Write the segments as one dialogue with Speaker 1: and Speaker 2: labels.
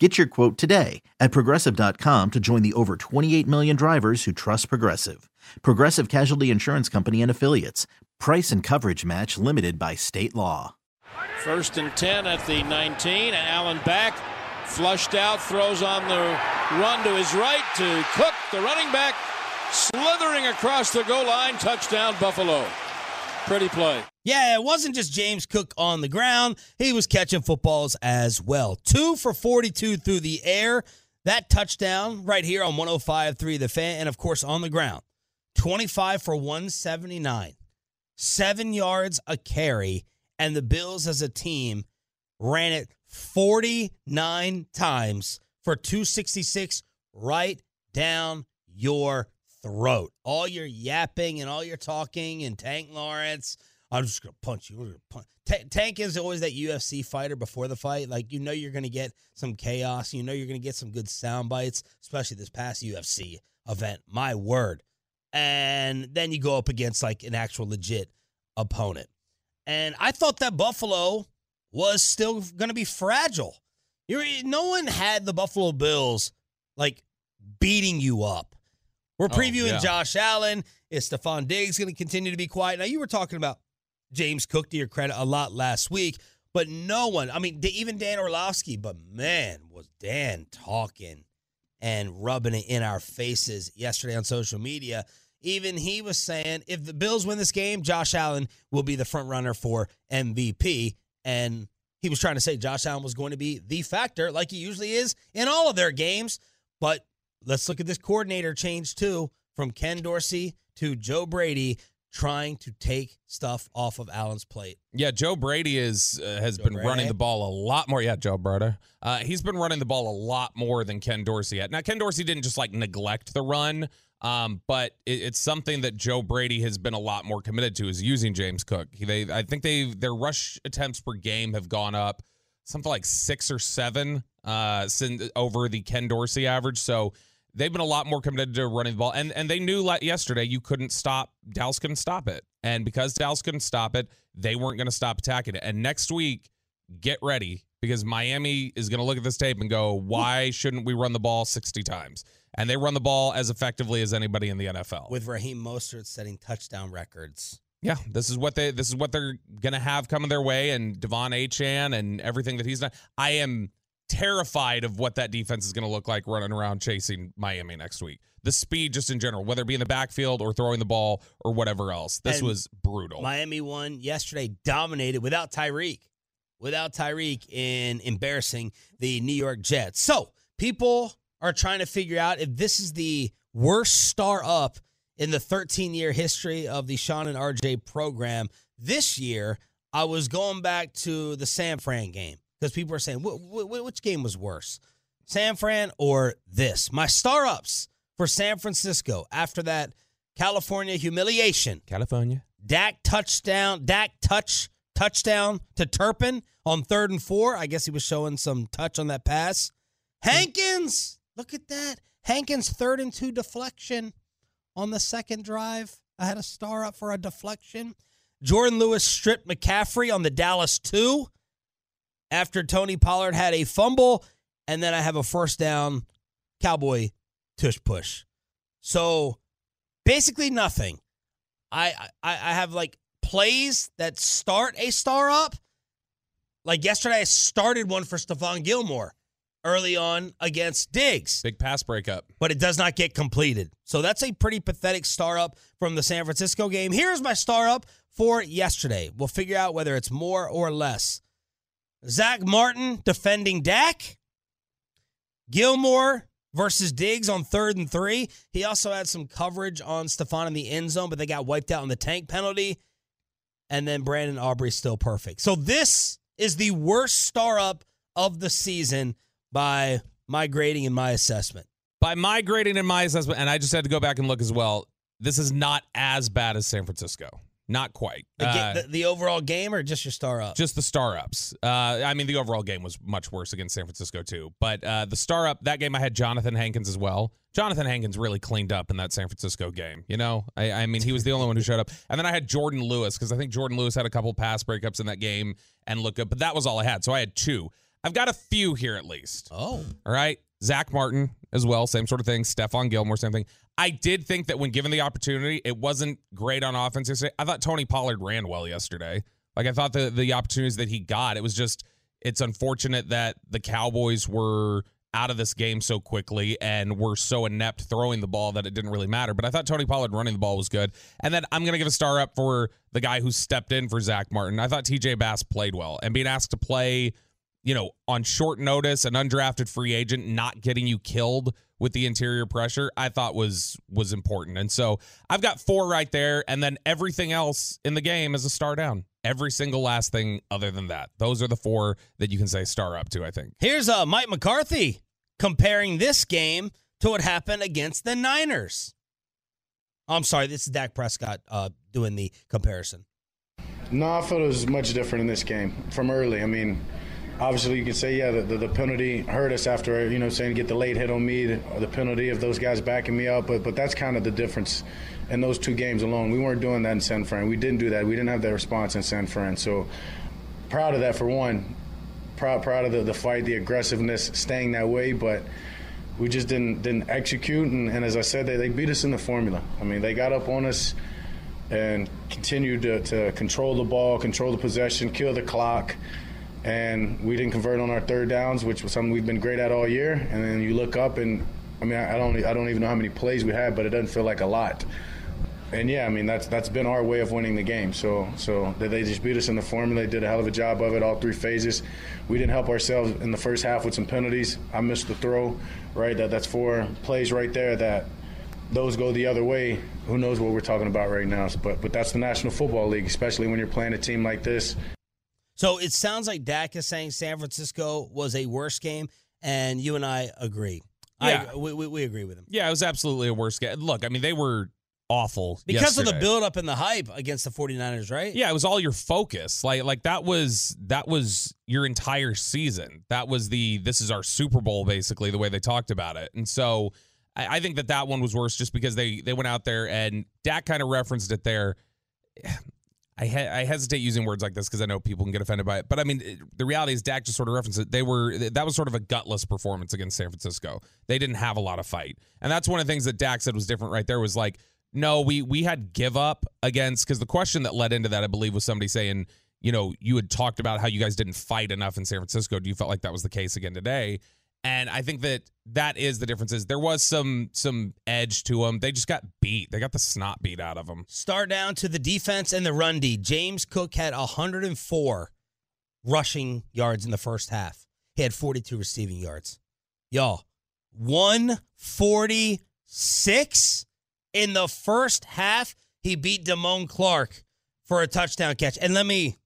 Speaker 1: Get your quote today at progressive.com to join the over 28 million drivers who trust Progressive. Progressive Casualty Insurance Company and Affiliates. Price and coverage match limited by state law.
Speaker 2: First and 10 at the 19. and Allen back, flushed out, throws on the run to his right to Cook, the running back, slithering across the goal line. Touchdown, Buffalo. Pretty play.
Speaker 3: Yeah, it wasn't just James Cook on the ground. He was catching footballs as well. Two for 42 through the air. That touchdown right here on 105.3 The Fan. And of course, on the ground, 25 for 179. Seven yards a carry. And the Bills as a team ran it 49 times for 266 right down your throat. All your yapping and all your talking and Tank Lawrence. I'm just gonna punch you. Punch. T- Tank is always that UFC fighter before the fight. Like you know you're gonna get some chaos. You know you're gonna get some good sound bites, especially this past UFC event. My word. And then you go up against like an actual legit opponent. And I thought that Buffalo was still gonna be fragile. You're, no one had the Buffalo Bills like beating you up. We're
Speaker 4: Oh,
Speaker 3: previewing
Speaker 4: yeah.
Speaker 3: Josh Allen. Is Stefon Diggs going to continue to be quiet? Now, you were talking about James Cook, to your credit, a lot last week, but no one, I mean, even Dan Orlovsky, but man, was Dan talking and rubbing it in our faces yesterday on social media. Even he was saying if the Bills win this game, Josh Allen will be the front runner for MVP. And he was trying to say Josh Allen was going to be the factor, like he usually is in all of their games. But let's look at this coordinator change too from Ken Dorsey to Joe Brady trying to take stuff off of Allen's plate.
Speaker 4: Yeah, Joe Brady is uh, has
Speaker 3: Joe
Speaker 4: been
Speaker 3: Brady?
Speaker 4: running the ball a lot more. Yeah, Joe Brady. Uh, he's been running the ball a lot more than Ken Dorsey had. Now, Ken Dorsey didn't just like neglect the run, um, but it, it's something that Joe Brady has been a lot more committed to is using James Cook. He, they, I think they their rush attempts per game have gone up something like six or seven uh, sin, over the Ken Dorsey average. So they've been a lot more committed to running the ball. And and they knew like yesterday you couldn't stop Dallas couldn't stop it. And because Dallas couldn't stop it, they weren't going to stop attacking it. And next week, get ready because Miami is going to look at this tape and go, "Why shouldn't we run the ball 60 times?" And they run the ball as effectively as anybody in the NFL.
Speaker 3: With Raheem Mostert setting touchdown records.
Speaker 4: Yeah, this is what they this is what they're gonna have coming their way, and De'Von Achane and everything that he's done. I am terrified of what that defense is gonna look like running around chasing Miami next week. The speed, just in general, whether it be in the backfield or throwing the ball or whatever else, this
Speaker 3: And
Speaker 4: was brutal.
Speaker 3: Miami won yesterday, dominated without Tyreek, without Tyreek in embarrassing the New York Jets. So people are trying to figure out if this is the worst star up in the 13 year history of the Sean and RJ program. This year, I was going back to the San Fran game because people are saying, "Wh- wh- which game was worse, San Fran or this? My star ups for San Francisco after that California humiliation.
Speaker 4: California.
Speaker 3: Dak touchdown, Dak touch touchdown to Turpin on third and four. I guess he was showing some touch on that pass. Hankins, look at that. Hankins third and two deflection on the second drive. I had a star up for a deflection. Jourdan Lewis stripped McCaffrey on the Dallas 2 after Tony Pollard had a fumble. And then I have a first down Cowboy tush push. So basically nothing. I, I I have like plays that start a star up. Like yesterday, I started one for Stephon Gilmore early on against Diggs.
Speaker 4: Big pass breakup.
Speaker 3: But it does not get completed. So that's a pretty pathetic star up from the San Francisco game. Here's my star up for yesterday. We'll figure out whether it's more or less. Zack Martin defending Dak. Gilmore versus Diggs on third and three. He also had some coverage on Stefon in the end zone, but they got wiped out on the tank penalty. And then Brandon Aubrey still perfect. So this is the worst star up of the season by my grading and my assessment.
Speaker 4: By my grading and my assessment, and I just had to go back and look as well, this is not as bad as San Francisco. Not quite.
Speaker 3: The,
Speaker 4: Uh,
Speaker 3: the, the overall game or just your star up?
Speaker 4: just the star ups. Uh, I mean, the overall game was much worse against San Francisco too. But uh, the star up that game, I had Johnathan Hankins as well. Johnathan Hankins really cleaned up in that San Francisco game. You know, I, I mean, he was the only one who showed up. And then I had Jourdan Lewis because I think Jourdan Lewis had a couple pass breakups in that game and looked good. But that was all I had. So I had two. I've got a few here at least.
Speaker 3: oh.
Speaker 4: All right. Zack Martin as well, same sort of thing. Stephon Gilmore, same thing. I did think that when given the opportunity, it wasn't great on offense yesterday. I thought Tony Pollard ran well yesterday. Like I thought the the opportunities that he got, it was just it's unfortunate that the Cowboys were out of this game so quickly and were so inept throwing the ball that it didn't really matter. But I thought Tony Pollard running the ball was good. And then I'm gonna give a star up for the guy who stepped in for Zack Martin. I thought TJ Bass played well and being asked to play you know, on short notice, an undrafted free agent not getting you killed with the interior pressure, I thought was was important. And so I've got four right there, and then everything else in the game is a star down. Every single last thing other than that. Those are the four that you can say star up to, I think.
Speaker 3: Here's uh, Mike McCarthy comparing this game to what happened against the Niners. Oh, I'm sorry, this is Dak Prescott uh, doing the comparison.
Speaker 5: No, I felt it was much different in this game from early. I mean, obviously you can say, yeah, the, the, the penalty hurt us after, you know, saying get the late hit on me, the, the penalty of those guys backing me up, but but that's kind of the difference in those two games alone. We weren't doing that in San Fran. We didn't do that. We didn't have that response in San Fran. So proud of that for one. Proud proud of the, the fight, the aggressiveness, staying that way, but we just didn't didn't execute and, and as I said, they, they beat us in the formula. I mean, they got up on us and continued to, to control the ball, control the possession, kill the clock. And we didn't convert on our third downs, which was something we've been great at all year. And then you look up, and I mean, I don't, I don't even know how many plays we had, but it doesn't feel like a lot. And yeah, I mean, that's that's been our way of winning the game. So, so they just beat us in the formula. They did a hell of a job of it, all three phases. We didn't help ourselves in the first half with some penalties. I missed the throw, right? That that's four plays right there that those go the other way, who knows what we're talking about right now. But but that's the National Football League, especially when you're playing a team like this.
Speaker 3: So it sounds like Dak is saying San Francisco was a worse game, and you and I agree.
Speaker 4: Yeah.
Speaker 3: I, we, we, we agree with him.
Speaker 4: Yeah, it was absolutely a worse game. Look, I mean, they were awful
Speaker 3: Because of the
Speaker 4: yesterday.
Speaker 3: build-up and the hype against the 49ers, right?
Speaker 4: Yeah, it was all your focus. Like like that was that was your entire season. That was the this is our Super Bowl basically the way they talked about it. And so I, I think that that one was worse just because they they went out there and Dak kind of referenced it there. I he- I hesitate using words like this because I know people can get offended by it. But I mean, it- the reality is Dak just sort of referenced it. They were that was sort of a gutless performance against San Francisco. They didn't have a lot of fight, and that's one of the things that Dak said was different right there. Was like, no, we we had give up against because the question that led into that, I believe, was somebody saying, you know, you had talked about how you guys didn't fight enough in San Francisco. Do you felt like that was the case again today? And I think that that is the difference. Is there was some some edge to them. They just got beat. They got the snot beat out of them.
Speaker 3: Start down to the defense and the run D. James Cook had 104 rushing yards in the first half. He had 42 receiving yards. Y'all, 146 in the first half. He beat Damone Clark for a touchdown catch. And let me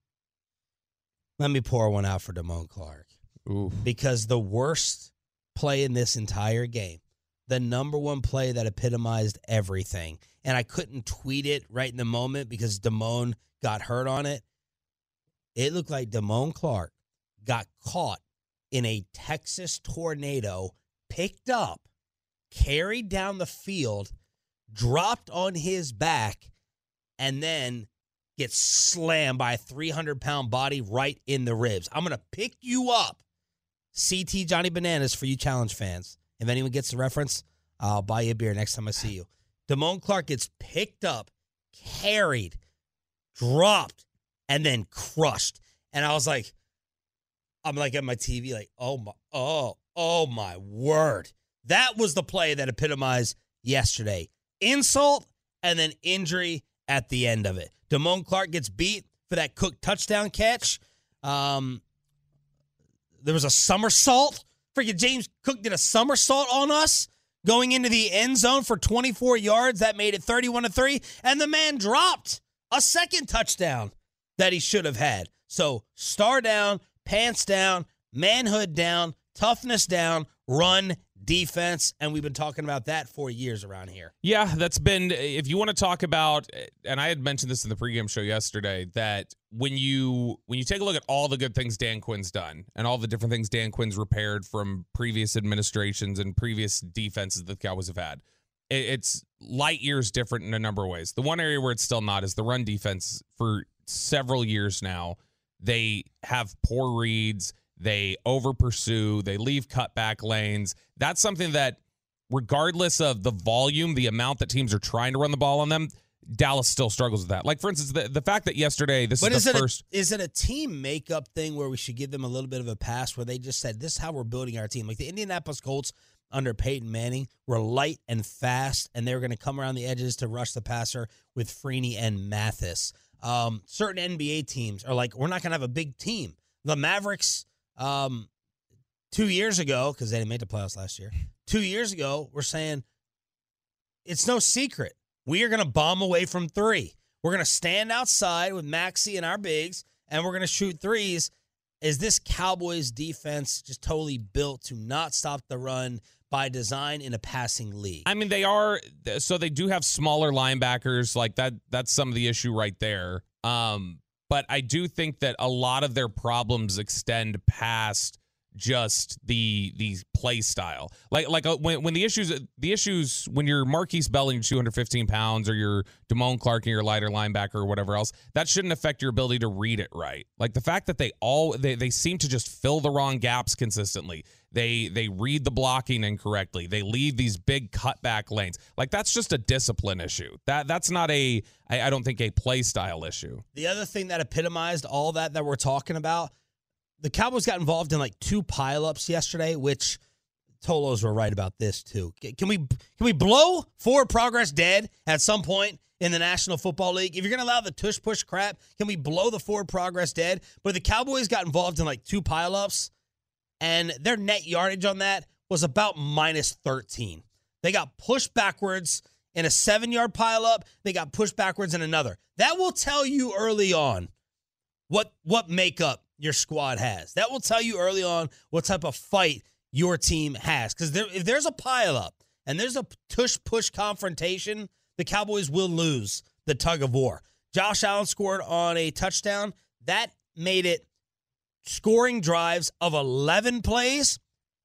Speaker 3: let me pour one out for Damone Clark
Speaker 4: Ooh.
Speaker 3: because the worst play in this entire game, the number one play that epitomized everything, and I couldn't tweet it right in the moment because Damone got hurt on it. It looked like Damone Clark got caught in a Texas tornado, picked up, carried down the field, dropped on his back, and then gets slammed by a 300 pound body right in the ribs. I'm going to pick you up. CT Johnny Bananas for you challenge fans. If anyone gets the reference, I'll buy you a beer next time I see you. Damone Clark gets picked up, carried, dropped, and then crushed. And I was like, I'm like at my TV, like, oh my, oh, oh my word. That was the play that epitomized yesterday. Insult and then injury at the end of it. Damone Clark gets beat for that Cook touchdown catch. Um, there was a somersault. Freaking James Cook did a somersault on us going into the end zone for 24 yards. That made it 31 to 3. And the man dropped a second touchdown that he should have had. So, star down, pants down, manhood down, toughness down, run defense, and we've been talking about that for years around here.
Speaker 4: Yeah, that's been. If you want to talk about, and I had mentioned this in the pregame show yesterday, that when you when you take a look at all the good things Dan Quinn's done and all the different things Dan Quinn's repaired from previous administrations and previous defenses that the Cowboys have had, it's light years different in a number of ways. The one area where it's still not is the run defense for several years now. They have poor reads they over pursue, they leave cutback lanes. That's something that, regardless of the volume, the amount that teams are trying to run the ball on them, Dallas still struggles with that. Like for instance, the, the fact that yesterday this
Speaker 3: but
Speaker 4: is,
Speaker 3: is
Speaker 4: the first.
Speaker 3: A, is it a team makeup thing where we should give them a little bit of a pass where they just said this is how we're building our team? Like the Indianapolis Colts under Peyton Manning were light and fast, and they were going to come around the edges to rush the passer with Freeney and Mathis. Um, certain NBA teams are like, we're not going to have a big team. The Mavericks um, two years ago, because they didn't make the playoffs last year, two years ago, we're saying it's no secret. We are going to bomb away from three. We're going to stand outside with Maxi and our bigs, and we're going to shoot threes. Is this Cowboys defense just totally built to not stop the run by design in a passing league?
Speaker 4: I mean, they are. So they do have smaller linebackers. Like that. That's some of the issue right there. Um, but I do think that a lot of their problems extend past just the the play style. Like like uh, when when the issues the issues when you're Markquese Belling 215 pounds or you're Damone Clark and your lighter linebacker or whatever else, that shouldn't affect your ability to read it right. Like the fact that they all they, they seem to just fill the wrong gaps consistently. They they read the blocking incorrectly. They leave these big cutback lanes. Like that's just a discipline issue. That that's not a I, I don't think a play style issue.
Speaker 3: The other thing that epitomized all that that we're talking about, the Cowboys got involved in like two pileups yesterday, which Tolos were right about this too. Can we can we blow forward progress dead at some point in the National Football League? If you're to allow the tush push crap, can we blow the forward progress dead? But the Cowboys got involved in like two pileups and their net yardage on that was about minus 13. They got pushed backwards in a seven yard pileup. They got pushed backwards in another. That will tell you early on what what makeup your squad has. That will tell you early on what type of fight your team has. Because there, if there's a pileup and there's a tush push confrontation, the Cowboys will lose the tug of war. Josh Allen scored on a touchdown. That made it scoring drives of 11 plays,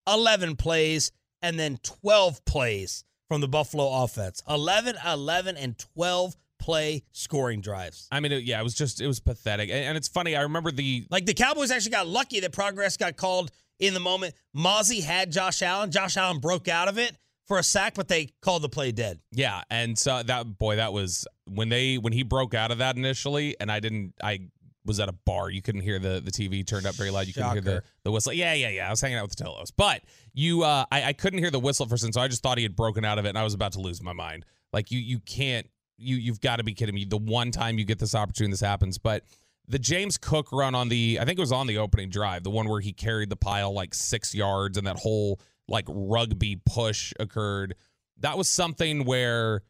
Speaker 3: 11 plays, and then 12 plays from the Buffalo offense. 11, 11, and 12 play scoring drives.
Speaker 4: I mean, it, yeah, it was just, it was pathetic. And, and, it's funny. I remember the.
Speaker 3: Like the Cowboys actually got lucky that progress got called in the moment. Mazi had Josh Allen. Josh Allen broke out of it for a sack, but they called the play dead.
Speaker 4: Yeah. And so that, boy, that was when they, when he broke out of that initially, and I didn't, I was at a bar. You couldn't hear the the TV turned up very loud. You
Speaker 3: Shocker.
Speaker 4: couldn't hear the, the whistle. Yeah, yeah, yeah. I was hanging out with the Tolos. But you uh I, I couldn't hear the whistle for since so I just thought he had broken out of it and I was about to lose my mind. Like you you can't you you've got to be kidding me. The one time you get this opportunity this happens. But the James Cook run on the I think it was on the opening drive, the one where he carried the pile like six yards and that whole like rugby push occurred. That was something where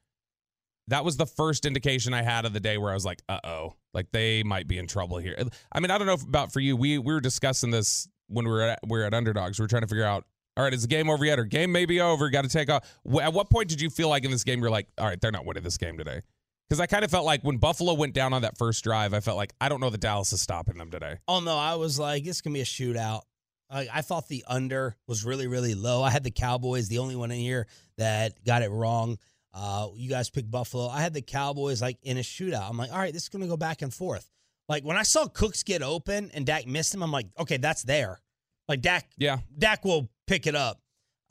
Speaker 4: that was the first indication I had of the day where I was like, uh oh, like they might be in trouble here. I mean, I don't know about for you. We we were discussing this when we were at we were at underdogs. We were trying to figure out, all right, is the game over yet or game may be over? Got to take off. At what point did you feel like in this game you're like, all right, they're not winning this game today? Because I kind of felt like when Buffalo went down on that first drive, I felt like I don't know that Dallas is stopping them today.
Speaker 3: Oh no, I was like, this can be a shootout. I, I thought the under was really really low. I had the Cowboys, the only one in here that got it wrong. Uh, you guys picked Buffalo. I had the Cowboys like in a shootout. I'm like, all right, this is going to go back and forth. Like when I saw Cooks get open and Dak missed him, I'm like, okay, that's there. Like Dak,
Speaker 4: Yeah.
Speaker 3: Dak will pick it up.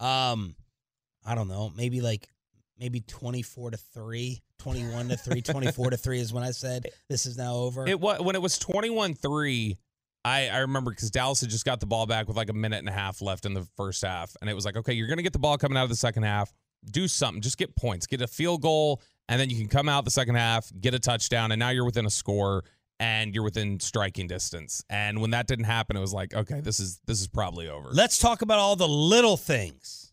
Speaker 3: Um, I don't know, maybe like maybe 24 to 3, 21 to 3, 24 to 3 is when I said this is now over.
Speaker 4: It was when it was 21-3, I, I remember because Dallas had just got the ball back with like a minute and a half left in the first half. And it was like, okay, you're gonna get the ball coming out of the second half. Do something. Just get points. Get a field goal, and then you can come out the second half, get a touchdown, and now you're within a score and you're within striking distance. And when that didn't happen, it was like, okay, this is this is probably over.
Speaker 3: Let's talk about all the little things.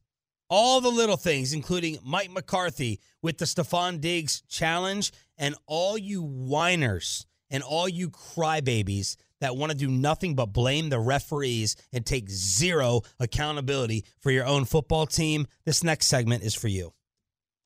Speaker 3: All the little things, including Mike McCarthy with the Stefon Diggs challenge, and all you whiners and all you crybabies that want to do nothing but blame the referees and take zero accountability for your own football team. This next segment is for you.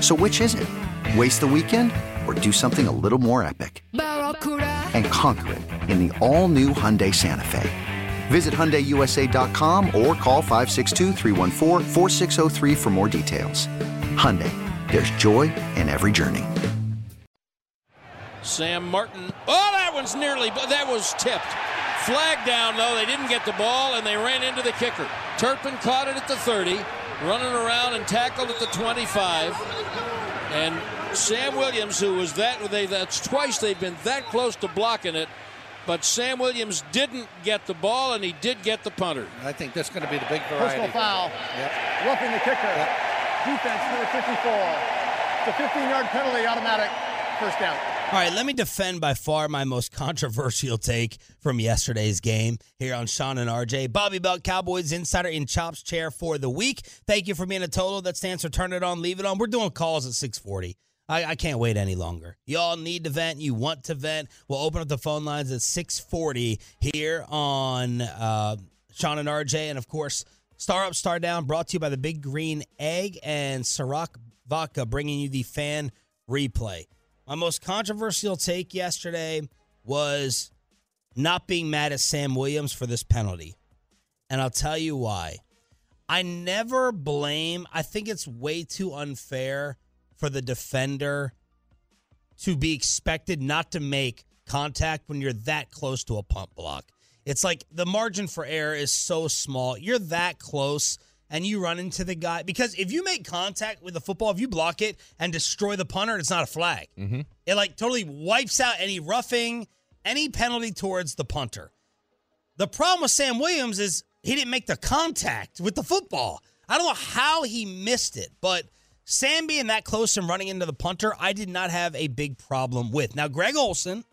Speaker 6: So, which is it? Waste the weekend or do something a little more epic? And conquer it in the all new Hyundai Santa Fe. Visit HyundaiUSA.com or call 562-314-4603 for more details. Hyundai, there's joy in every journey.
Speaker 2: Sam Martin. Oh, that one's nearly, but that was tipped. Flag down, though. They didn't get the ball, and they ran into the kicker. Turpin caught it at the 30, running around and tackled at the 25. And Sam Williams, who was that, they, that's twice they've been that close to blocking it, but Sam Williams didn't get the ball, and he did get the punter.
Speaker 7: I think that's going to be the big variety.
Speaker 8: Personal foul.
Speaker 7: Yep.
Speaker 8: Roughing the kicker. Defense number 54. It's a 15-yard penalty, automatic first down.
Speaker 3: All right, let me defend by far my most controversial take from yesterday's game here on Sean and RJ. Bobby Belt Cowboys insider in Chops chair for the week. Thank you for being a total that stands for turn it on, leave it on. We're doing calls at 640. I, I can't wait any longer. Y'all need to vent. You want to vent. We'll open up the phone lines at 640 here on uh, Sean and RJ. And of course, Star Up, Star Down brought to you by the Big Green Egg and Ciroc Vodka bringing you the fan replay. My most controversial take yesterday was not being mad at Sam Williams for this penalty. And I'll tell you why. I never blame, I think it's way too unfair for the defender to be expected not to make contact when you're that close to a punt block. It's like the margin for error is so small. You're that close and you run into the guy because if you make contact with the football, if you block it and destroy the punter, it's not a flag.
Speaker 4: Mm-hmm.
Speaker 3: It like totally wipes out any roughing, any penalty towards the punter. The problem with Sam Williams is he didn't make the contact with the football. I don't know how he missed it, but Sam being that close and running into the punter, I did not have a big problem with. Now, Greg Olsen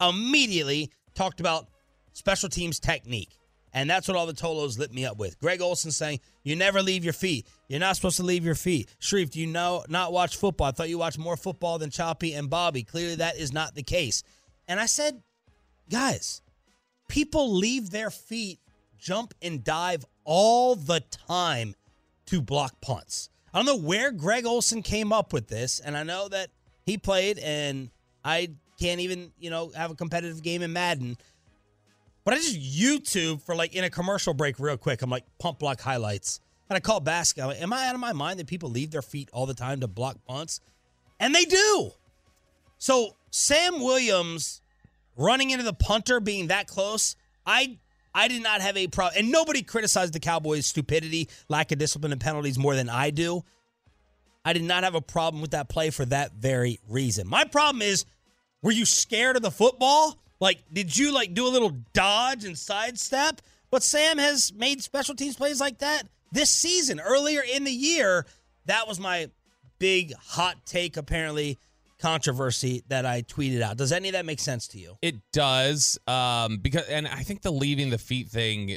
Speaker 3: immediately talked about special teams technique And that's what all the Tolos lit me up with. Greg Olsen saying, You never leave your feet. You're not supposed to leave your feet. Sharif, do you know not watch football? I thought you watched more football than Choppy and Bobby. Clearly that is not the case. And I said, guys, people leave their feet, jump and dive all the time to block punts. I don't know where Greg Olsen came up with this, and I know that he played, and I can't even, you know, have a competitive game in Madden. But I just YouTube for like in a commercial break real quick. I'm like punt block highlights. And I call basketball. Like, Am I out of my mind that people leave their feet all the time to block punts? And they do. So Sam Williams running into the punter being that close, I I did not have a problem. And nobody criticized the Cowboys' stupidity, lack of discipline, and penalties more than I do. I did not have a problem with that play for that very reason. My problem is, were you scared of the football? Like, did you like do a little dodge and sidestep? But Sam has made special teams plays like that this season. Earlier in the year, that was my big hot take, apparently controversy that I tweeted out. Does any of that make sense to you?
Speaker 4: It does, um, because and I think the leaving the feet thing.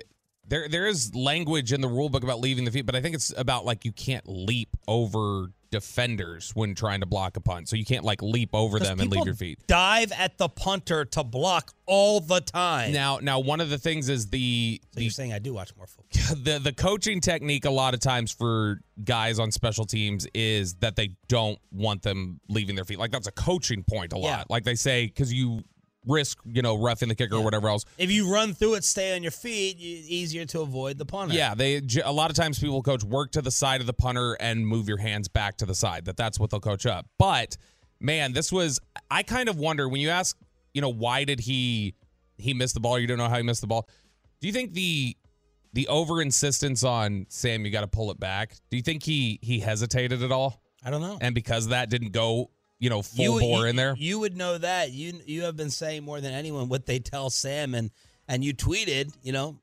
Speaker 4: There, there is language in the rule book about leaving the feet, but I think it's about like you can't leap over defenders when trying to block a punt. So you can't like leap over them and leave your feet.
Speaker 3: Dive at the punter to block all the time.
Speaker 4: Now, now one of the things is the
Speaker 3: so
Speaker 4: the
Speaker 3: you're saying I do watch more football.
Speaker 4: the the coaching technique a lot of times for guys on special teams is that they don't want them leaving their feet. Like that's a coaching point a lot.
Speaker 3: Yeah.
Speaker 4: Like they say because you risk you know roughing the kicker or whatever else.
Speaker 3: If you run through it, stay on your feet, easier to avoid the punter.
Speaker 4: Yeah, they a lot of times people coach work to the side of the punter and move your hands back to the side. That that's what they'll coach up. But man, this was I kind of wonder when you ask, you know, why did he he miss the ball? You don't know how he missed the ball. Do you think the the over insistence on Sam, you got to pull it back? Do you think he he hesitated at all?
Speaker 3: I don't know.
Speaker 4: And because of that didn't go, you know, full
Speaker 3: you,
Speaker 4: bore
Speaker 3: you-
Speaker 4: in there.
Speaker 3: You would know that. You you have been saying more than anyone what they tell Sam, and and you tweeted, you know,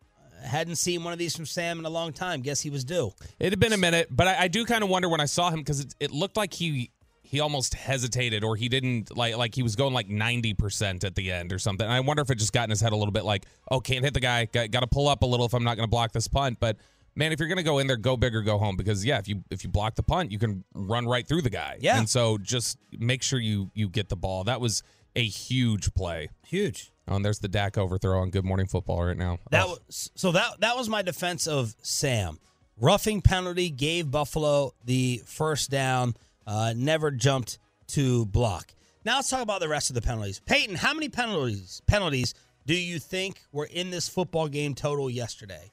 Speaker 3: hadn't seen one of these from Sam in a long time. Guess he was due.
Speaker 4: It had been a minute, but I, I do kind of wonder when I saw him because it, it looked like he he almost hesitated or he didn't like like he was going like ninety percent at the end or something. And I wonder if it just got in his head a little bit, like, oh, can't hit the guy, got, got to pull up a little if I'm not going to block this punt. But man, if you're going to go in there, go big or go home because yeah, if you if you block the punt, you can run right through the guy.
Speaker 3: Yeah.
Speaker 4: and so just make sure you you get the ball. That was a huge play.
Speaker 3: Huge.
Speaker 4: Oh, and there's the Dak overthrow on Good Morning Football right now.
Speaker 3: That was so that that was my defense of Sam. Roughing penalty gave Buffalo the first down. Uh, never jumped to block. Now let's talk about the rest of the penalties. Peyton, how many penalties penalties do you think were in this football game total yesterday?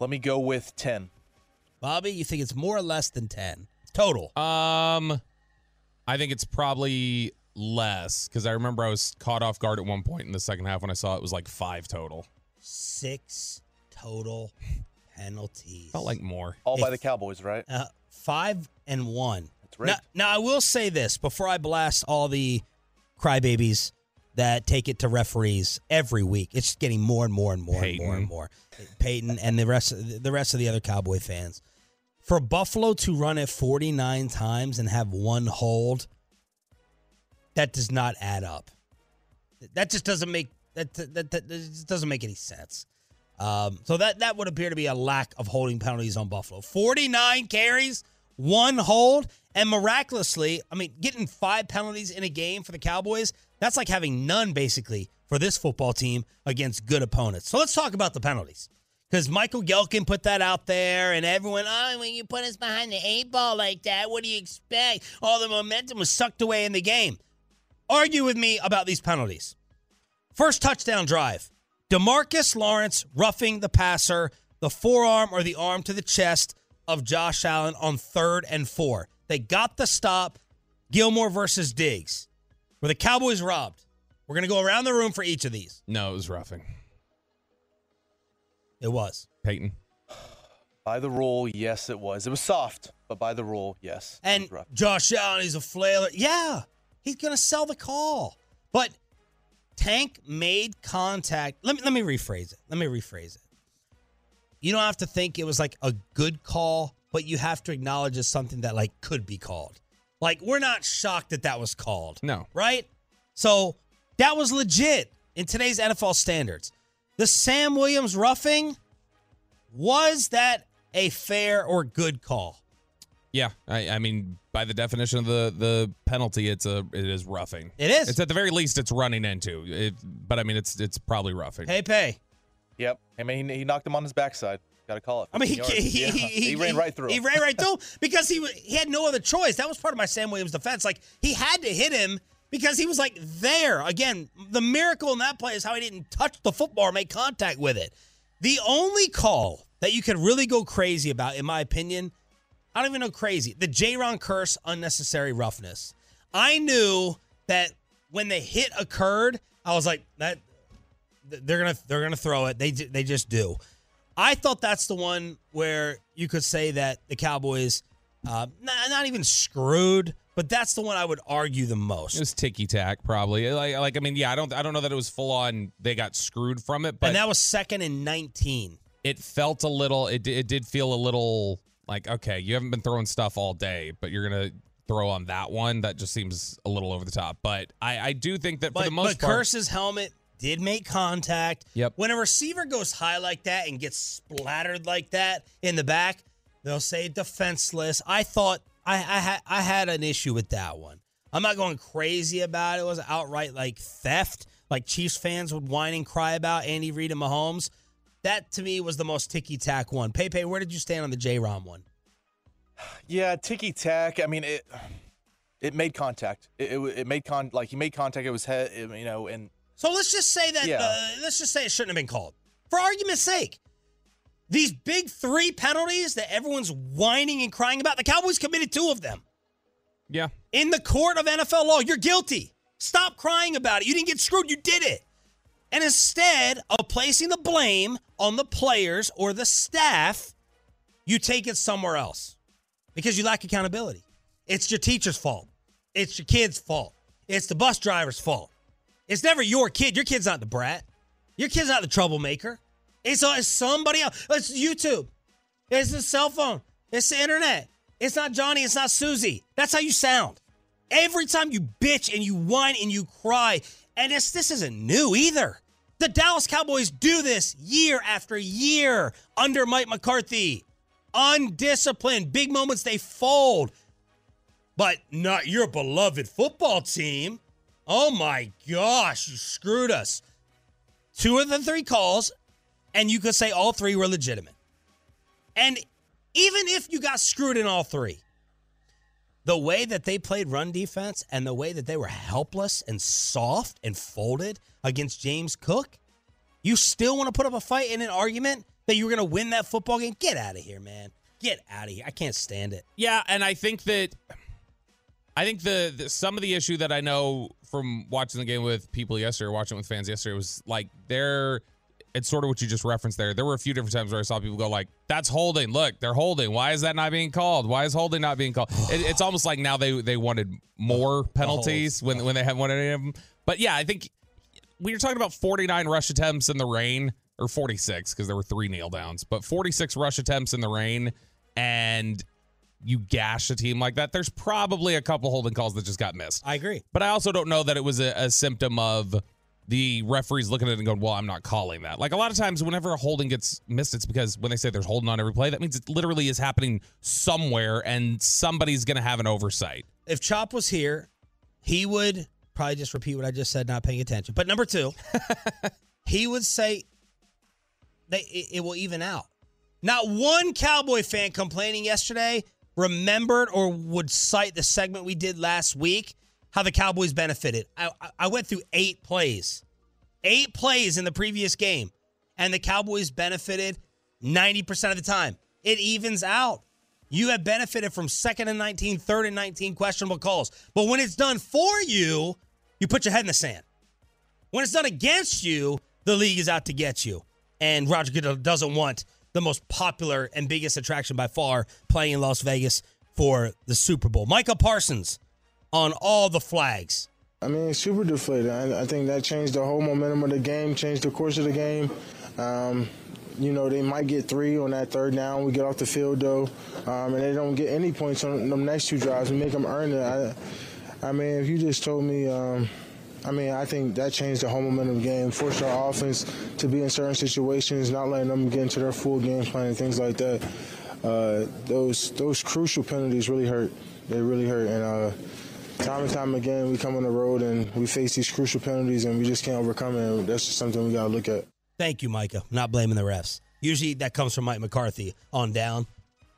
Speaker 9: Let me go with 10.
Speaker 3: Bobby, you think it's more or less than ten total?
Speaker 4: Um, I think it's probably less because I remember I was caught off guard at one point in the second half when I saw it was like five total.
Speaker 3: Six total penalties.
Speaker 4: Felt like more.
Speaker 9: All by the Cowboys, right?
Speaker 3: Uh, five and one.
Speaker 9: That's right.
Speaker 3: Now, now, I will say this before I blast all the crybabies that take it to referees every week. It's just getting more and more and more and more and more. Peyton and the rest of the rest of the other Cowboy fans. For Buffalo to run it 49 times and have one hold, that does not add up. That just doesn't make that that, that, that just doesn't make any sense. Um, so that that would appear to be a lack of holding penalties on Buffalo. 49 carries, one hold, and miraculously, I mean, getting five penalties in a game for the Cowboys, that's like having none basically for this football team against good opponents. So let's talk about the penalties. Because Michael Gehlken put that out there, and everyone, oh, when you put us behind the eight ball like that, what do you expect? All the momentum was sucked away in the game. Argue with me about these penalties. First touchdown drive. Demarcus Lawrence roughing the passer, the forearm or the arm to the chest of Josh Allen on third and four. They got the stop. Gilmore versus Diggs. Were the Cowboys robbed? We're going to go around the room for each of these.
Speaker 4: No, it was roughing.
Speaker 3: It was.
Speaker 4: Peyton.
Speaker 9: By the rule, yes, it was. It was soft, but by the rule, yes.
Speaker 3: And
Speaker 9: rough.
Speaker 3: Josh Allen, he's a flailer. Yeah, he's going to sell the call. But Tank made contact. Let me let me rephrase it. Let me rephrase it. You don't have to think it was like a good call, but you have to acknowledge it's something that like could be called. Like we're not shocked that that was called.
Speaker 4: No.
Speaker 3: Right? So that was legit in today's NFL standards. The Sam Williams roughing, Was that a fair or good call?
Speaker 4: Yeah, I, I mean, by the definition of the the penalty, it's a it is roughing.
Speaker 3: It is.
Speaker 4: It's at the very least, it's running into. It, but I mean, it's it's probably roughing.
Speaker 3: Hey, pay.
Speaker 9: Yep. I mean, he, he knocked him on his backside. Got to call it.
Speaker 3: I mean, he,
Speaker 9: yards.
Speaker 3: he,
Speaker 9: Yeah.
Speaker 3: he,
Speaker 9: he ran right through.
Speaker 3: He ran right through because he he had no other choice. That was part of my Sam Williams defense. Like he had to hit him because he was like there. Again, the miracle in that play is how he didn't touch the football or make contact with it. The only call that you could really go crazy about, in my opinion, I don't even know crazy. The Jayron Kearse unnecessary roughness. I knew that when the hit occurred, I was like that. They're gonna they're gonna throw it. They they just do. I thought that's the one where you could say that the Cowboys, uh, not, not even screwed, but that's the one I would argue the most.
Speaker 4: It was ticky tack, probably. Like, like I mean, yeah, I don't, I don't know that it was full on. They got screwed from it, but
Speaker 3: and that was second and 19.
Speaker 4: it felt a little. It, it did feel a little like okay, you haven't been throwing stuff all day, but you're gonna throw on that one. That just seems a little over the top. But I, I do think that for
Speaker 3: But,
Speaker 4: the most
Speaker 3: but
Speaker 4: part,
Speaker 3: Kearse's helmet did make contact.
Speaker 4: Yep.
Speaker 3: When a receiver goes high like that and gets splattered like that in the back, they'll say defenseless. I thought I I had I had an issue with that one. I'm not going crazy about it. It was outright like theft, like Chiefs fans would whine and cry about Andy Reid and Mahomes. That to me was the most ticky tack one. Pepe, where did you stand on the Jayron one?
Speaker 9: Yeah, ticky tack. I mean, it it made contact. It, it, it made con like he made contact. It was head, you know, and
Speaker 3: So let's just say that.
Speaker 9: Yeah.
Speaker 3: Uh, let's just say it shouldn't have been called. For argument's sake, these big three penalties that everyone's whining and crying about, the Cowboys committed two of them
Speaker 4: yeah,
Speaker 3: in the court of NFL law. You're guilty. Stop crying about it. You didn't get screwed. You did it. And instead of placing the blame on the players or the staff, you take it somewhere else because you lack accountability. It's your teacher's fault. It's your kid's fault. It's the bus driver's fault. It's never your kid. Your kid's not the brat. Your kid's not the troublemaker. It's, uh, it's somebody else. It's YouTube. It's the cell phone. It's the internet. It's not Johnny. It's not Susie. That's how you sound. Every time you bitch and you whine and you cry, and this this isn't new either. The Dallas Cowboys do this year after year under Mike McCarthy. Undisciplined, big moments they fold, but not your beloved football team. Oh my gosh, you screwed us. Two of the three calls, and you could say all three were legitimate. And even if you got screwed in all three, the way that they played run defense and the way that they were helpless and soft and folded against James Cook, you still want to put up a fight in an argument that you were going to win that football game? Get out of here, man. Get out of here. I can't stand it.
Speaker 4: yeah, and I think that. I think the, the some of the issue that I know from watching the game with people yesterday, watching with fans yesterday, was like they're it's sort of what you just referenced there. There were a few different times where I saw people go like, "That's holding. Look, they're holding. Why is that not being called? Why is holding not being called?" It, it's almost like now they they wanted more penalties when when they haven't wanted any of them. But yeah, I think we were talking about 49 rush attempts in the rain, or 46 because there were three kneel downs, but 46 rush attempts in the rain, and you gash a team like that. There's probably a couple holding calls that just got missed.
Speaker 3: I agree.
Speaker 4: But I also don't know that it was a, a symptom of the referees looking at it and going, well, I'm not calling that. Like a lot of times, whenever a holding gets missed, it's because when they say there's holding on every play, that means it literally is happening somewhere and somebody's going to have an oversight.
Speaker 3: If Chop was here, he would probably just repeat what I just said, not paying attention. But number two, he would say they, it, it will even out. Not one Cowboy fan complaining yesterday remembered or would cite the segment we did last week, how the Cowboys benefited. I, I- went through eight plays, eight plays in the previous game, and the Cowboys benefited 90% of the time. It evens out. You have benefited from second and 19, third and 19 questionable calls. But when it's done for you, you put your head in the sand. When it's done against you, the league is out to get you. And Roger Goodell doesn't want the most popular and biggest attraction by far playing in Las Vegas for the Super Bowl. Micah Parsons on all the flags.
Speaker 10: I mean, super deflated. I, I think that changed the whole momentum of the game, changed the course of the game. Um, you know, they might get three on that third down. We get off the field, though, um, and they don't get any points on them next two drives. We make them earn it. I, I mean, if you just told me um, I mean, I think that changed the whole momentum game, forced our offense to be in certain situations, not letting them get into their full game plan and things like that. Uh, those those crucial penalties really hurt. They really hurt, and uh, time and time again, we come on the road and we face these crucial penalties, and we just can't overcome it. That's just something we got to look at.
Speaker 3: Thank you, Micah. Not blaming the refs. Usually that comes from Mike McCarthy on down.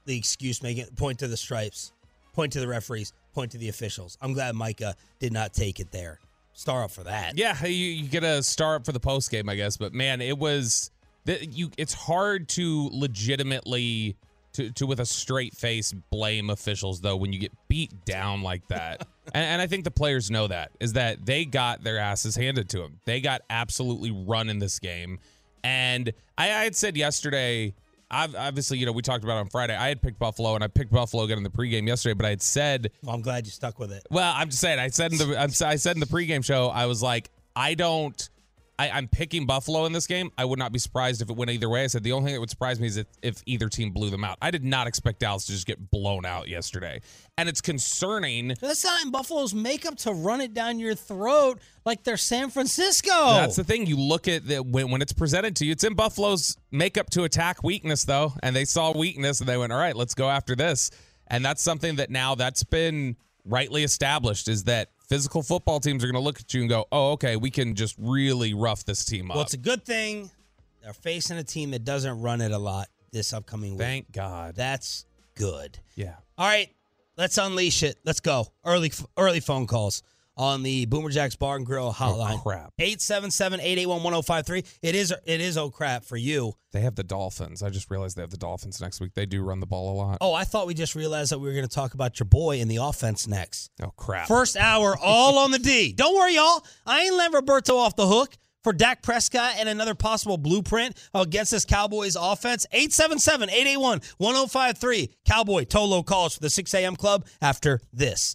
Speaker 3: The excuse making point to the stripes, point to the referees, point to the officials. I'm glad Micah did not take it there. Star up for that.
Speaker 4: Yeah, you, you get a star up for the post game, I guess. But man, it was that you. It's hard to legitimately to, to with a straight face blame officials though when you get beat down like that. and, and I think the players know that is that they got their asses handed to them. They got absolutely run in this game. And I, I had said yesterday I've, obviously, you know, we talked about it on Friday. I had picked Buffalo, and I picked Buffalo again in the pregame yesterday. But I had said,
Speaker 3: well, I'm glad you stuck with it.
Speaker 4: Well, I'm just saying. I said in the I said in the pregame show, I was like, I don't. I, am picking Buffalo in this game. I would not be surprised if it went either way. I said the only thing that would surprise me is if, if either team blew them out. I did not expect Dallas to just get blown out yesterday. And it's concerning.
Speaker 3: That's not in Buffalo's makeup to run it down your throat like they're San Francisco.
Speaker 4: That's the thing. You look at the, when, when it's presented to you, it's in Buffalo's makeup to attack weakness, though. And they saw weakness and they went, all right, let's go after this. And that's something that now that's been rightly established is that physical football teams are going to look at you and go, "Oh, okay, we can just really rough this team up."
Speaker 3: Well, it's a good thing they're facing a team that doesn't run it a lot this upcoming
Speaker 4: week. Thank God.
Speaker 3: That's good.
Speaker 4: Yeah.
Speaker 3: All right, let's unleash it. Let's go. Early early phone calls on the Boomer Jacks Bar and Grill oh, hotline.
Speaker 4: Oh, crap.
Speaker 3: 877-881-1053. It is it is oh crap for you.
Speaker 4: They have the Dolphins. I just realized they have the Dolphins next week. They do run the ball a lot.
Speaker 3: Oh, I thought we just realized that we were going to talk about your boy in the offense next.
Speaker 4: Oh crap.
Speaker 3: First hour all on the D. Don't worry y'all. I ain't letting Roberto off the hook for Dak Prescott and another possible blueprint against this Cowboys offense. 877-881-1053. Cowboy Tolo calls for the 6 a.m. club after this.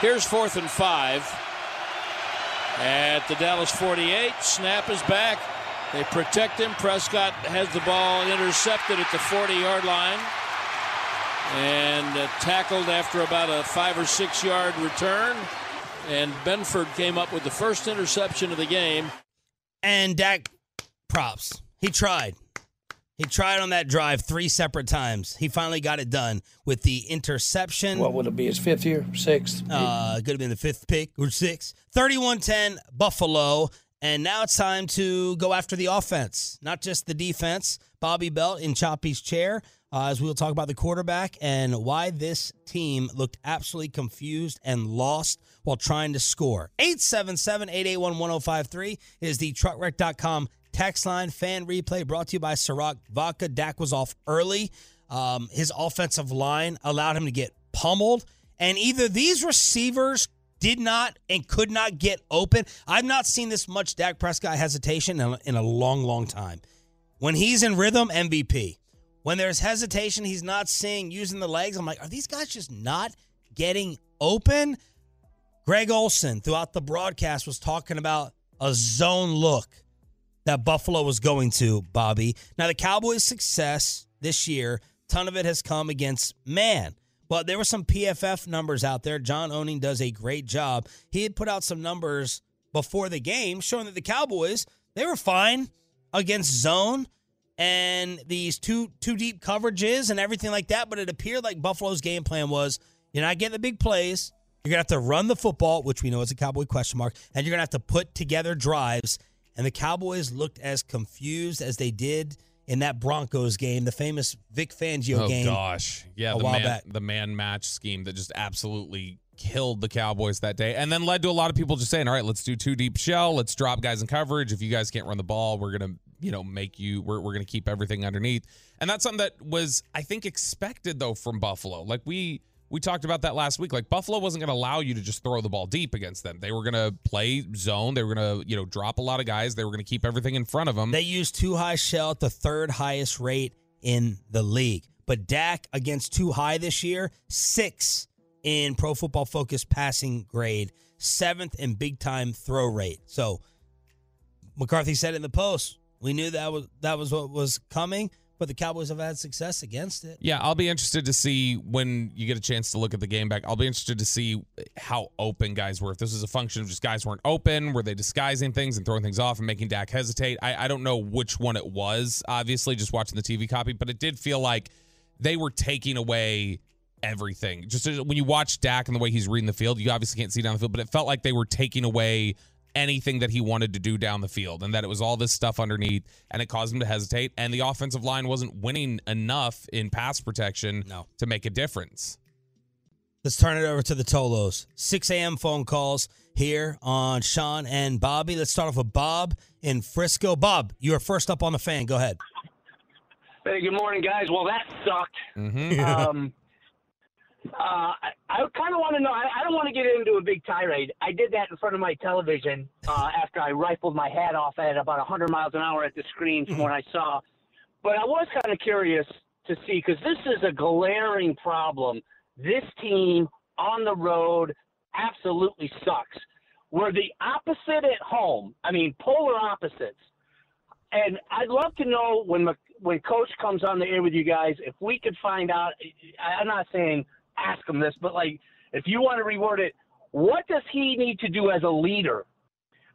Speaker 2: Here's fourth and five at the Dallas 48. Snap is back. They protect him. Prescott has the ball intercepted at the 40 yard line and uh, tackled after about a five or six yard return. And Benford came up with the first interception of the game.
Speaker 3: And Dak, props. He tried. He tried on that drive three separate times. He finally got it done with the interception.
Speaker 7: What would it be? His fifth year? Sixth?
Speaker 3: Uh, could have been the fifth pick or sixth. 31 10 Buffalo. And now it's time to go after the offense, not just the defense. Bobby Belt in Choppy's chair uh, as we'll talk about the quarterback and why this team looked absolutely confused and lost while trying to score. 877 881 1053 is the truckwreck.com text line fan replay brought to you by Ciroc Vodka. Dak was off early. Um, his offensive line allowed him to get pummeled. And either these receivers did not and could not get open. I've not seen this much Dak Prescott hesitation in in a long, long time. When he's in rhythm, MVP. When there's hesitation, he's not seeing using the legs. I'm like, are these guys just not getting open? Greg Olsen throughout the broadcast was talking about a zone look that Buffalo was going to, Bobby. Now, the Cowboys' success this year, ton of it has come against man. But there were some PFF numbers out there. John Owning does a great job. He had put out some numbers before the game showing that the Cowboys, they were fine against zone and these two two deep coverages and everything like that. But it appeared like Buffalo's game plan was you're not getting the big plays. You're gonna have to run the football, which we know is a Cowboy question mark, and you're gonna have to put together drives. And the Cowboys looked as confused as they did in that Broncos game, the famous Vic Fangio
Speaker 4: oh,
Speaker 3: game.
Speaker 4: Oh gosh, yeah,
Speaker 3: a
Speaker 4: the
Speaker 3: while
Speaker 4: man,
Speaker 3: back.
Speaker 4: the man match scheme that just absolutely killed the Cowboys that day, and then led to a lot of people just saying, "All right, let's do two deep shell, let's drop guys in coverage. If you guys can't run the ball, we're gonna, you know, make you. We're we're gonna keep everything underneath." And that's something that was, I think, expected though from Buffalo. Like we we talked about that last week. Like Buffalo wasn't going to allow you to just throw the ball deep against them. They were going to play zone. They were going to, you know, drop a lot of guys. They were going to keep everything in front of them.
Speaker 3: They used two high shell at the third highest rate in the league. But Dak against two high this year, six in Pro Football Focus passing grade, seventh in big time throw rate. So McCarthy said in the post. We knew that was that was what was coming, but the Cowboys have had success against it.
Speaker 4: Yeah, I'll be interested to see when you get a chance to look at the game back. I'll be interested to see how open guys were. If this was a function of just guys weren't open, were they disguising things and throwing things off and making Dak hesitate? I, I don't know which one it was, obviously, just watching the TV copy, but it did feel like they were taking away everything. Just when you watch Dak and the way he's reading the field, you obviously can't see down the field, but it felt like they were taking away anything that he wanted to do down the field and that it was all this stuff underneath and it caused him to hesitate and the offensive line wasn't winning enough in pass protection
Speaker 3: no.
Speaker 4: to make a difference.
Speaker 3: Let's turn it over to the Tolos. 6 a.m. phone calls here on Sean and Bobby. Let's start off with Bob in Frisco. Bob, you are first up on the fan. Go ahead.
Speaker 11: Hey, good morning, guys. Well, that sucked.
Speaker 4: Mm-hmm.
Speaker 11: um, uh, I, I kind of want to know. I, I don't want to get into a big tirade. I did that in front of my television uh, after I rifled my hat off at about 100 miles an hour at the screen from what I saw. But I was kind of curious to see because this is a glaring problem. This team on the road absolutely sucks. We're the opposite at home. I mean, polar opposites. And I'd love to know when when Coach comes on the air with you guys, if we could find out. I'm not saying ask him this, but like, if you want to reword it, what does he need to do as a leader?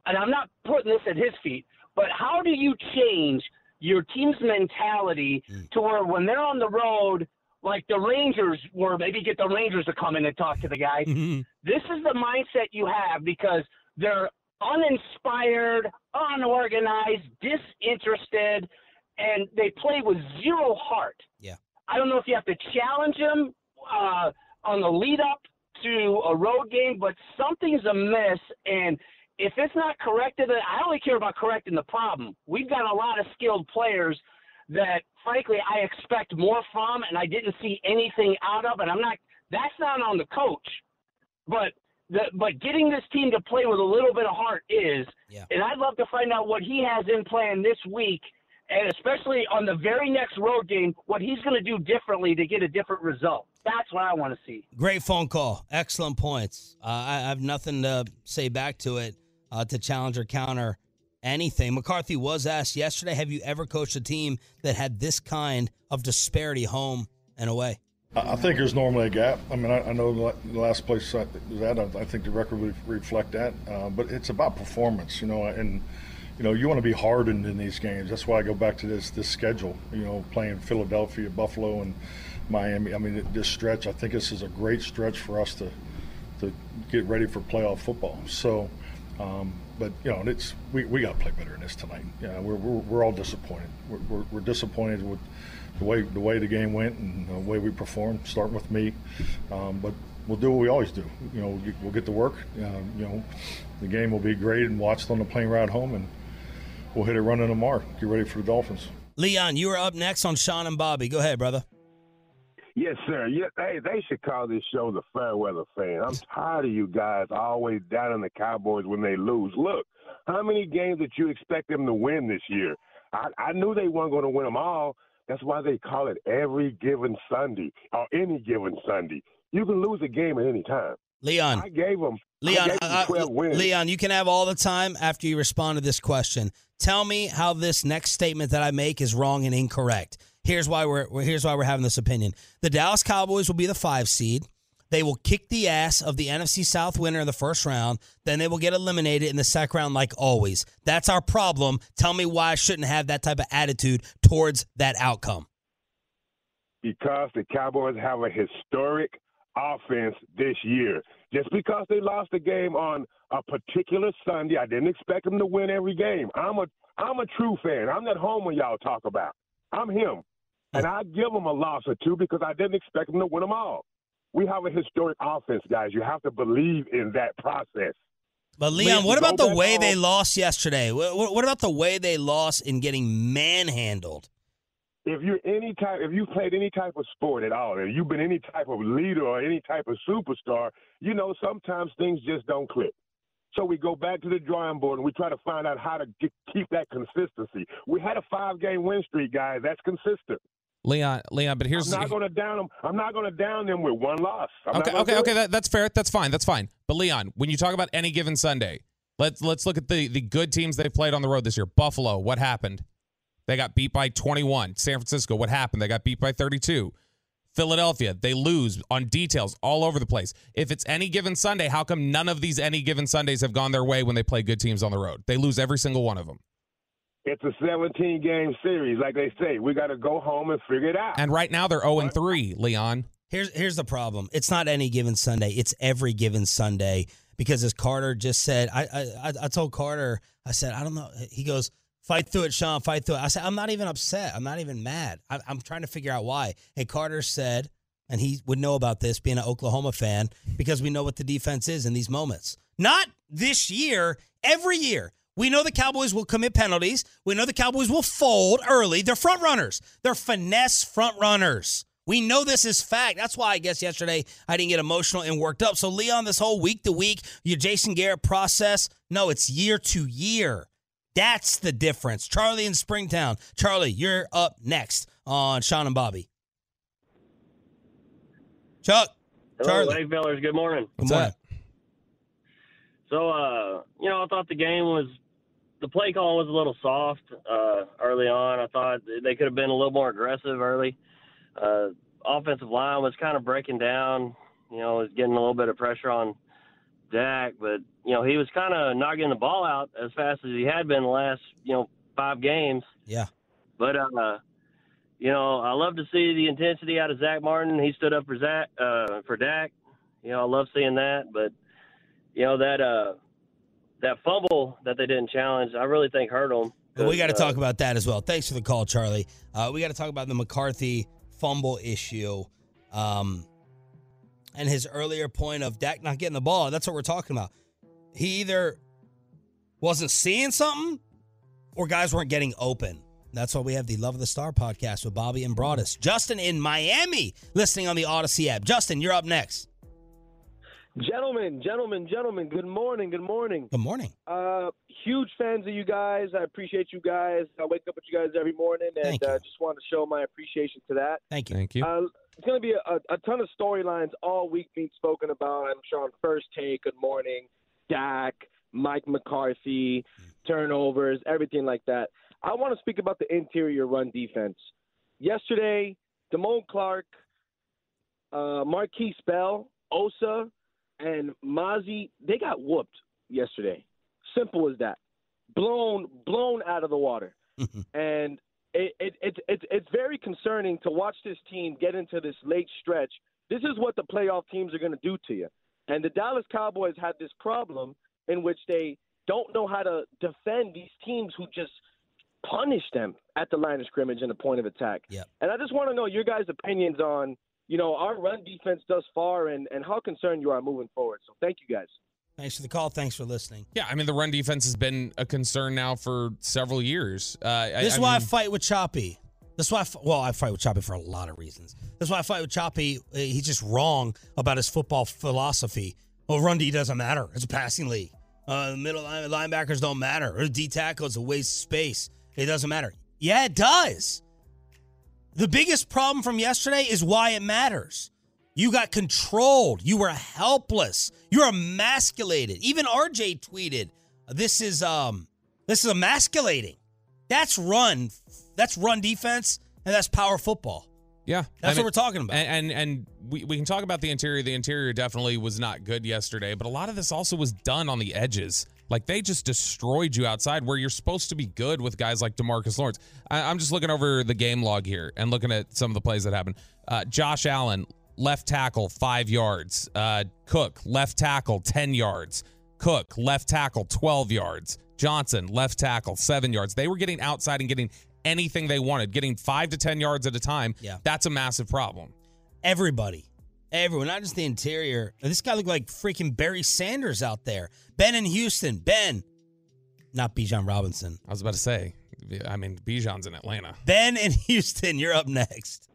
Speaker 11: And I'm not putting this at his feet, but how do you change your team's mentality mm. to where when they're on the road, like the Rangers were, maybe get the Rangers to come in and talk to the guys. Mm-hmm. This is the mindset you have because they're uninspired, unorganized, disinterested, and they play with zero heart.
Speaker 3: Yeah.
Speaker 11: I don't know if you have to challenge them uh, on the lead up to a road game, but something's amiss. And if it's not corrected, I only care about correcting the problem. We've got a lot of skilled players that, frankly, I expect more from, and I didn't see anything out of. And I'm not. That's not on the coach, but the, but getting this team to play with a little bit of heart is.
Speaker 3: Yeah.
Speaker 11: And I'd love to find out what he has in plan this week, and especially on the very next road game, what he's going to do differently to get a different result. That's what I want to see.
Speaker 3: Great phone call. Excellent points. Uh, I, I have nothing to say back to it uh, to challenge or counter anything. McCarthy was asked yesterday Have you ever coached a team that had this kind of disparity home and away?
Speaker 5: I I think there's normally a gap. I mean, I, I know the last place I was at, I, I think the record would reflect that. Uh, but it's about performance, you know, and you know you want to be hardened in these games. That's why I go back to this this schedule. You know, playing Philadelphia, Buffalo, and Miami. I mean, this stretch. I think this is a great stretch for us to to get ready for playoff football. So. Um, but you know, it's we, we got to play better than this tonight. Yeah, we're, we're, we're all disappointed. We're, we're, we're disappointed with the way the way the game went and the way we performed, starting with me. Um, but we'll do what we always do. You know, we'll get to work. Uh, you know, the game will be great and watched on the plane ride home, and we'll hit it running tomorrow. Get ready for the Dolphins.
Speaker 3: Leon, you are up next on Sean and Bobby. Go ahead, brother.
Speaker 12: Yes, sir. Yeah, hey, they should call this show the Fairweather Fan. I'm tired of you guys always doubting the Cowboys when they lose. Look, how many games did you expect them to win this year? I, I knew they weren't going to win them all. That's why they call it every given Sunday or any given Sunday. You can lose a game at any time.
Speaker 3: Leon.
Speaker 12: I gave them.
Speaker 3: Leon,
Speaker 12: I gave them
Speaker 3: uh,
Speaker 12: 12 wins.
Speaker 3: Leon, you can have all the time after you respond to this question. Tell me how this next statement that I make is wrong and incorrect. Here's why we're here's why we're having this opinion. The Dallas Cowboys will be the five seed. They will kick the ass of the NFC South winner in the first round. Then they will get eliminated in the second round, like always. That's our problem. Tell me why I shouldn't have that type of attitude towards that outcome.
Speaker 12: because the Cowboys have a historic offense this year. Just because they lost a game on a particular Sunday, I didn't expect them to win every game. I'm a I'm a true fan. I'm that homer y'all talk about. I'm him, and I give them a loss or two because I didn't expect them to win them all. We have a historic offense, guys. You have to believe in that process.
Speaker 3: But Leon, what about the way
Speaker 12: home.
Speaker 3: they lost yesterday? What what about the way they lost in getting manhandled?
Speaker 12: If you're any type, if you've played any type of sport at all, if you've been any type of leader or any type of superstar, you know sometimes things just don't click. So we go back to the drawing board and we try to find out how to get, keep that consistency. We had a five-game win streak, guys. That's consistent.
Speaker 4: Leon, Leon, but here's
Speaker 12: I'm not going to down them. I'm not going to down them with one loss. I'm
Speaker 4: okay, okay, okay. That, that's fair. That's fine. That's fine. But Leon, when you talk about any given Sunday, let's let's look at the the good teams they played on the road this year. Buffalo, what happened? They got beat by 21. San Francisco, what happened? They got beat by 32. Philadelphia, they lose on details all over the place. If it's any given Sunday, how come none of these any given Sundays have gone their way when they play good teams on the road? They lose every single one of them.
Speaker 12: It's a 17 game series, like they say. We got to go home and figure it out.
Speaker 4: And right now they're 0 and 3, Leon.
Speaker 3: Here's here's the problem. It's not any given Sunday. It's every given Sunday because as Carter just said, I I, I told Carter, I said, I don't know. He goes, fight through it, Sean, fight through it. I said, I'm not even upset. I'm not even mad. I, I'm trying to figure out why. And Carter said, and he would know about this being an Oklahoma fan because we know what the defense is in these moments. Not this year, every year. We know the Cowboys will commit penalties. We know the Cowboys will fold early. They're front runners. They're finesse front runners. We know this is fact. That's why I guess yesterday I didn't get emotional and worked up. So Leon, this whole week to week, your Jason Garrett process, no, it's year to year. That's the difference. Charlie in Springtown. Charlie, you're up next on Sean and Bobby. Chuck.
Speaker 13: Hello,
Speaker 3: Charlie.
Speaker 13: hey fellas. Good morning.
Speaker 3: What's up?
Speaker 13: So, uh, you know, I thought the game was the play call was a little soft uh, early on. I thought they could have been a little more aggressive early. Uh, offensive line was kind of breaking down. You know, was getting a little bit of pressure on Dak, but you know he was kind of not getting the ball out as fast as he had been the last you know five games.
Speaker 3: Yeah.
Speaker 13: But uh, you know, I love to see the intensity out of Zack Martin. He stood up for Zack uh, for Dak. You know, I love seeing that. But you know that uh, that fumble that they didn't challenge, I really think hurt them.
Speaker 3: But we got to
Speaker 13: uh,
Speaker 3: talk about that as well. Thanks for the call, Charlie. Uh, we got to talk about the McCarthy fumble issue um, and his earlier point of Dak not getting the ball. That's what we're talking about. He either wasn't seeing something or guys weren't getting open. That's why we have the Love of the Star podcast with Bobby and Broadus. Justin in Miami listening on the Audacy app. Justin, you're up next.
Speaker 14: Gentlemen, gentlemen, gentlemen, good morning, good morning.
Speaker 3: Good morning.
Speaker 14: Uh, huge fans of you guys. I appreciate you guys. I wake up with you guys every morning and uh, just want to show my appreciation to that.
Speaker 3: Thank you.
Speaker 4: Thank you.
Speaker 14: Uh, it's going to be a, a ton of storylines all week being spoken about. I'm sure on First Take, Good Morning, Dak, Mike McCarthy, turnovers, everything like that. I want to speak about the interior run defense. Yesterday, Damone Clark, uh, Markquese Bell, Osa, and Mozzie, they got whooped yesterday. Simple as that. Blown, blown out of the water. and it, it, it, it, it's very concerning to watch this team get into this late stretch. This is what the playoff teams are going to do to you. And the Dallas Cowboys had this problem in which they don't know how to defend these teams who just punish them at the line of scrimmage and the point of attack.
Speaker 3: Yep.
Speaker 14: And I just want to know your guys' opinions on, you know, our run defense thus far and, and how concerned you are moving forward. So thank you guys.
Speaker 3: Thanks for the call. Thanks for listening.
Speaker 4: Yeah, I mean the run defense has been a concern now for several years. Uh, I-
Speaker 3: This is
Speaker 4: I
Speaker 3: why I
Speaker 4: mean-
Speaker 3: fight with Choppy. This is why, I well, I fight with Choppy for a lot of reasons. This is why I fight with Choppy. Uh, He's just wrong about his football philosophy. Well, run D doesn't matter. It's a passing league. Uh, middle line, linebackers don't matter. Or D tackle is a waste of space. It doesn't matter. Yeah, it does. The biggest problem from yesterday is why it matters. You got controlled. You were helpless. You're emasculated. Even RJ tweeted, "This is um, this is emasculating." That's run. That's run defense, and that's power football.
Speaker 4: Yeah,
Speaker 3: That's what we're talking about.
Speaker 4: And and, and we, we can talk about the interior. The interior definitely was not good yesterday, but a lot of this also was done on the edges. Like they just destroyed you outside where you're supposed to be good with guys like DeMarcus Lawrence. I, I'm just looking over the game log here and looking at some of the plays that happened. Uh, Josh Allen, left tackle, five yards. Uh, Cook, left tackle, 10 yards. Cook, left tackle, 12 yards. Johnson, left tackle, seven yards. They were getting outside and getting anything they wanted, getting five to 10 yards at a time.
Speaker 3: Yeah.
Speaker 4: That's a massive problem.
Speaker 3: Everybody. Everyone, not just the interior. This guy looked like freaking Barry Sanders out there. Ben in Houston. Ben. Not Bijan Robinson.
Speaker 4: I was about to say. I mean, Bijan's in Atlanta.
Speaker 3: Ben in Houston, you're up next.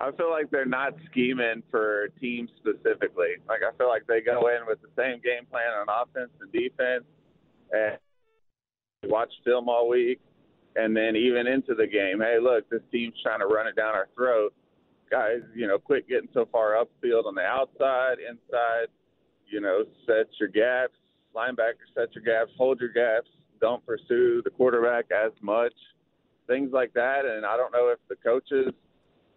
Speaker 15: I feel like they're not scheming for teams specifically. Like I feel like they go in with the same game plan on offense and defense, and watch film all week, and then even into the game. Hey, look, this team's trying to run it down our throat. Guys, you know, quit getting so far upfield on the outside, inside. You know, set your gaps. Linebackers, set your gaps. Hold your gaps. Don't pursue the quarterback as much. Things like that. And I don't know if the coaches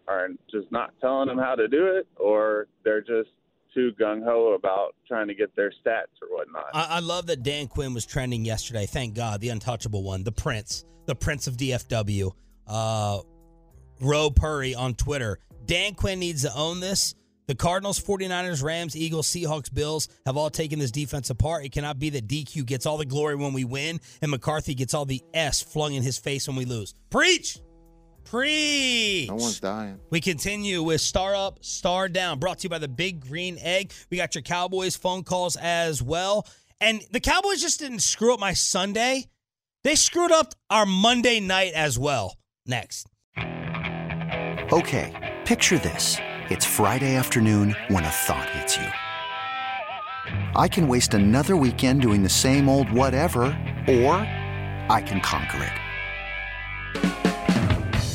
Speaker 15: are just not telling them how to do it, or they're just too gung ho about trying to get their stats or whatnot.
Speaker 3: I, I love that Dan Quinn was trending yesterday. Thank God, the untouchable one, the Prince, the Prince of DFW. Uh, Roe Purry on Twitter. Dan Quinn needs to own this. The Cardinals, 49ers, Rams, Eagles, Seahawks, Bills have all taken this defense apart. It cannot be that DQ gets all the glory when we win and McCarthy gets all the S flung in his face when we lose. Preach! Preach!
Speaker 16: No one's dying.
Speaker 3: We continue with Star Up, Star Down, brought to you by the Big Green Egg. We got your Cowboys phone calls as well. And the Cowboys just didn't screw up my Sunday, they screwed up our Monday night as well. Next.
Speaker 6: Okay, picture this. It's Friday afternoon when a thought hits you. I can waste another weekend doing the same old whatever, or I can conquer it.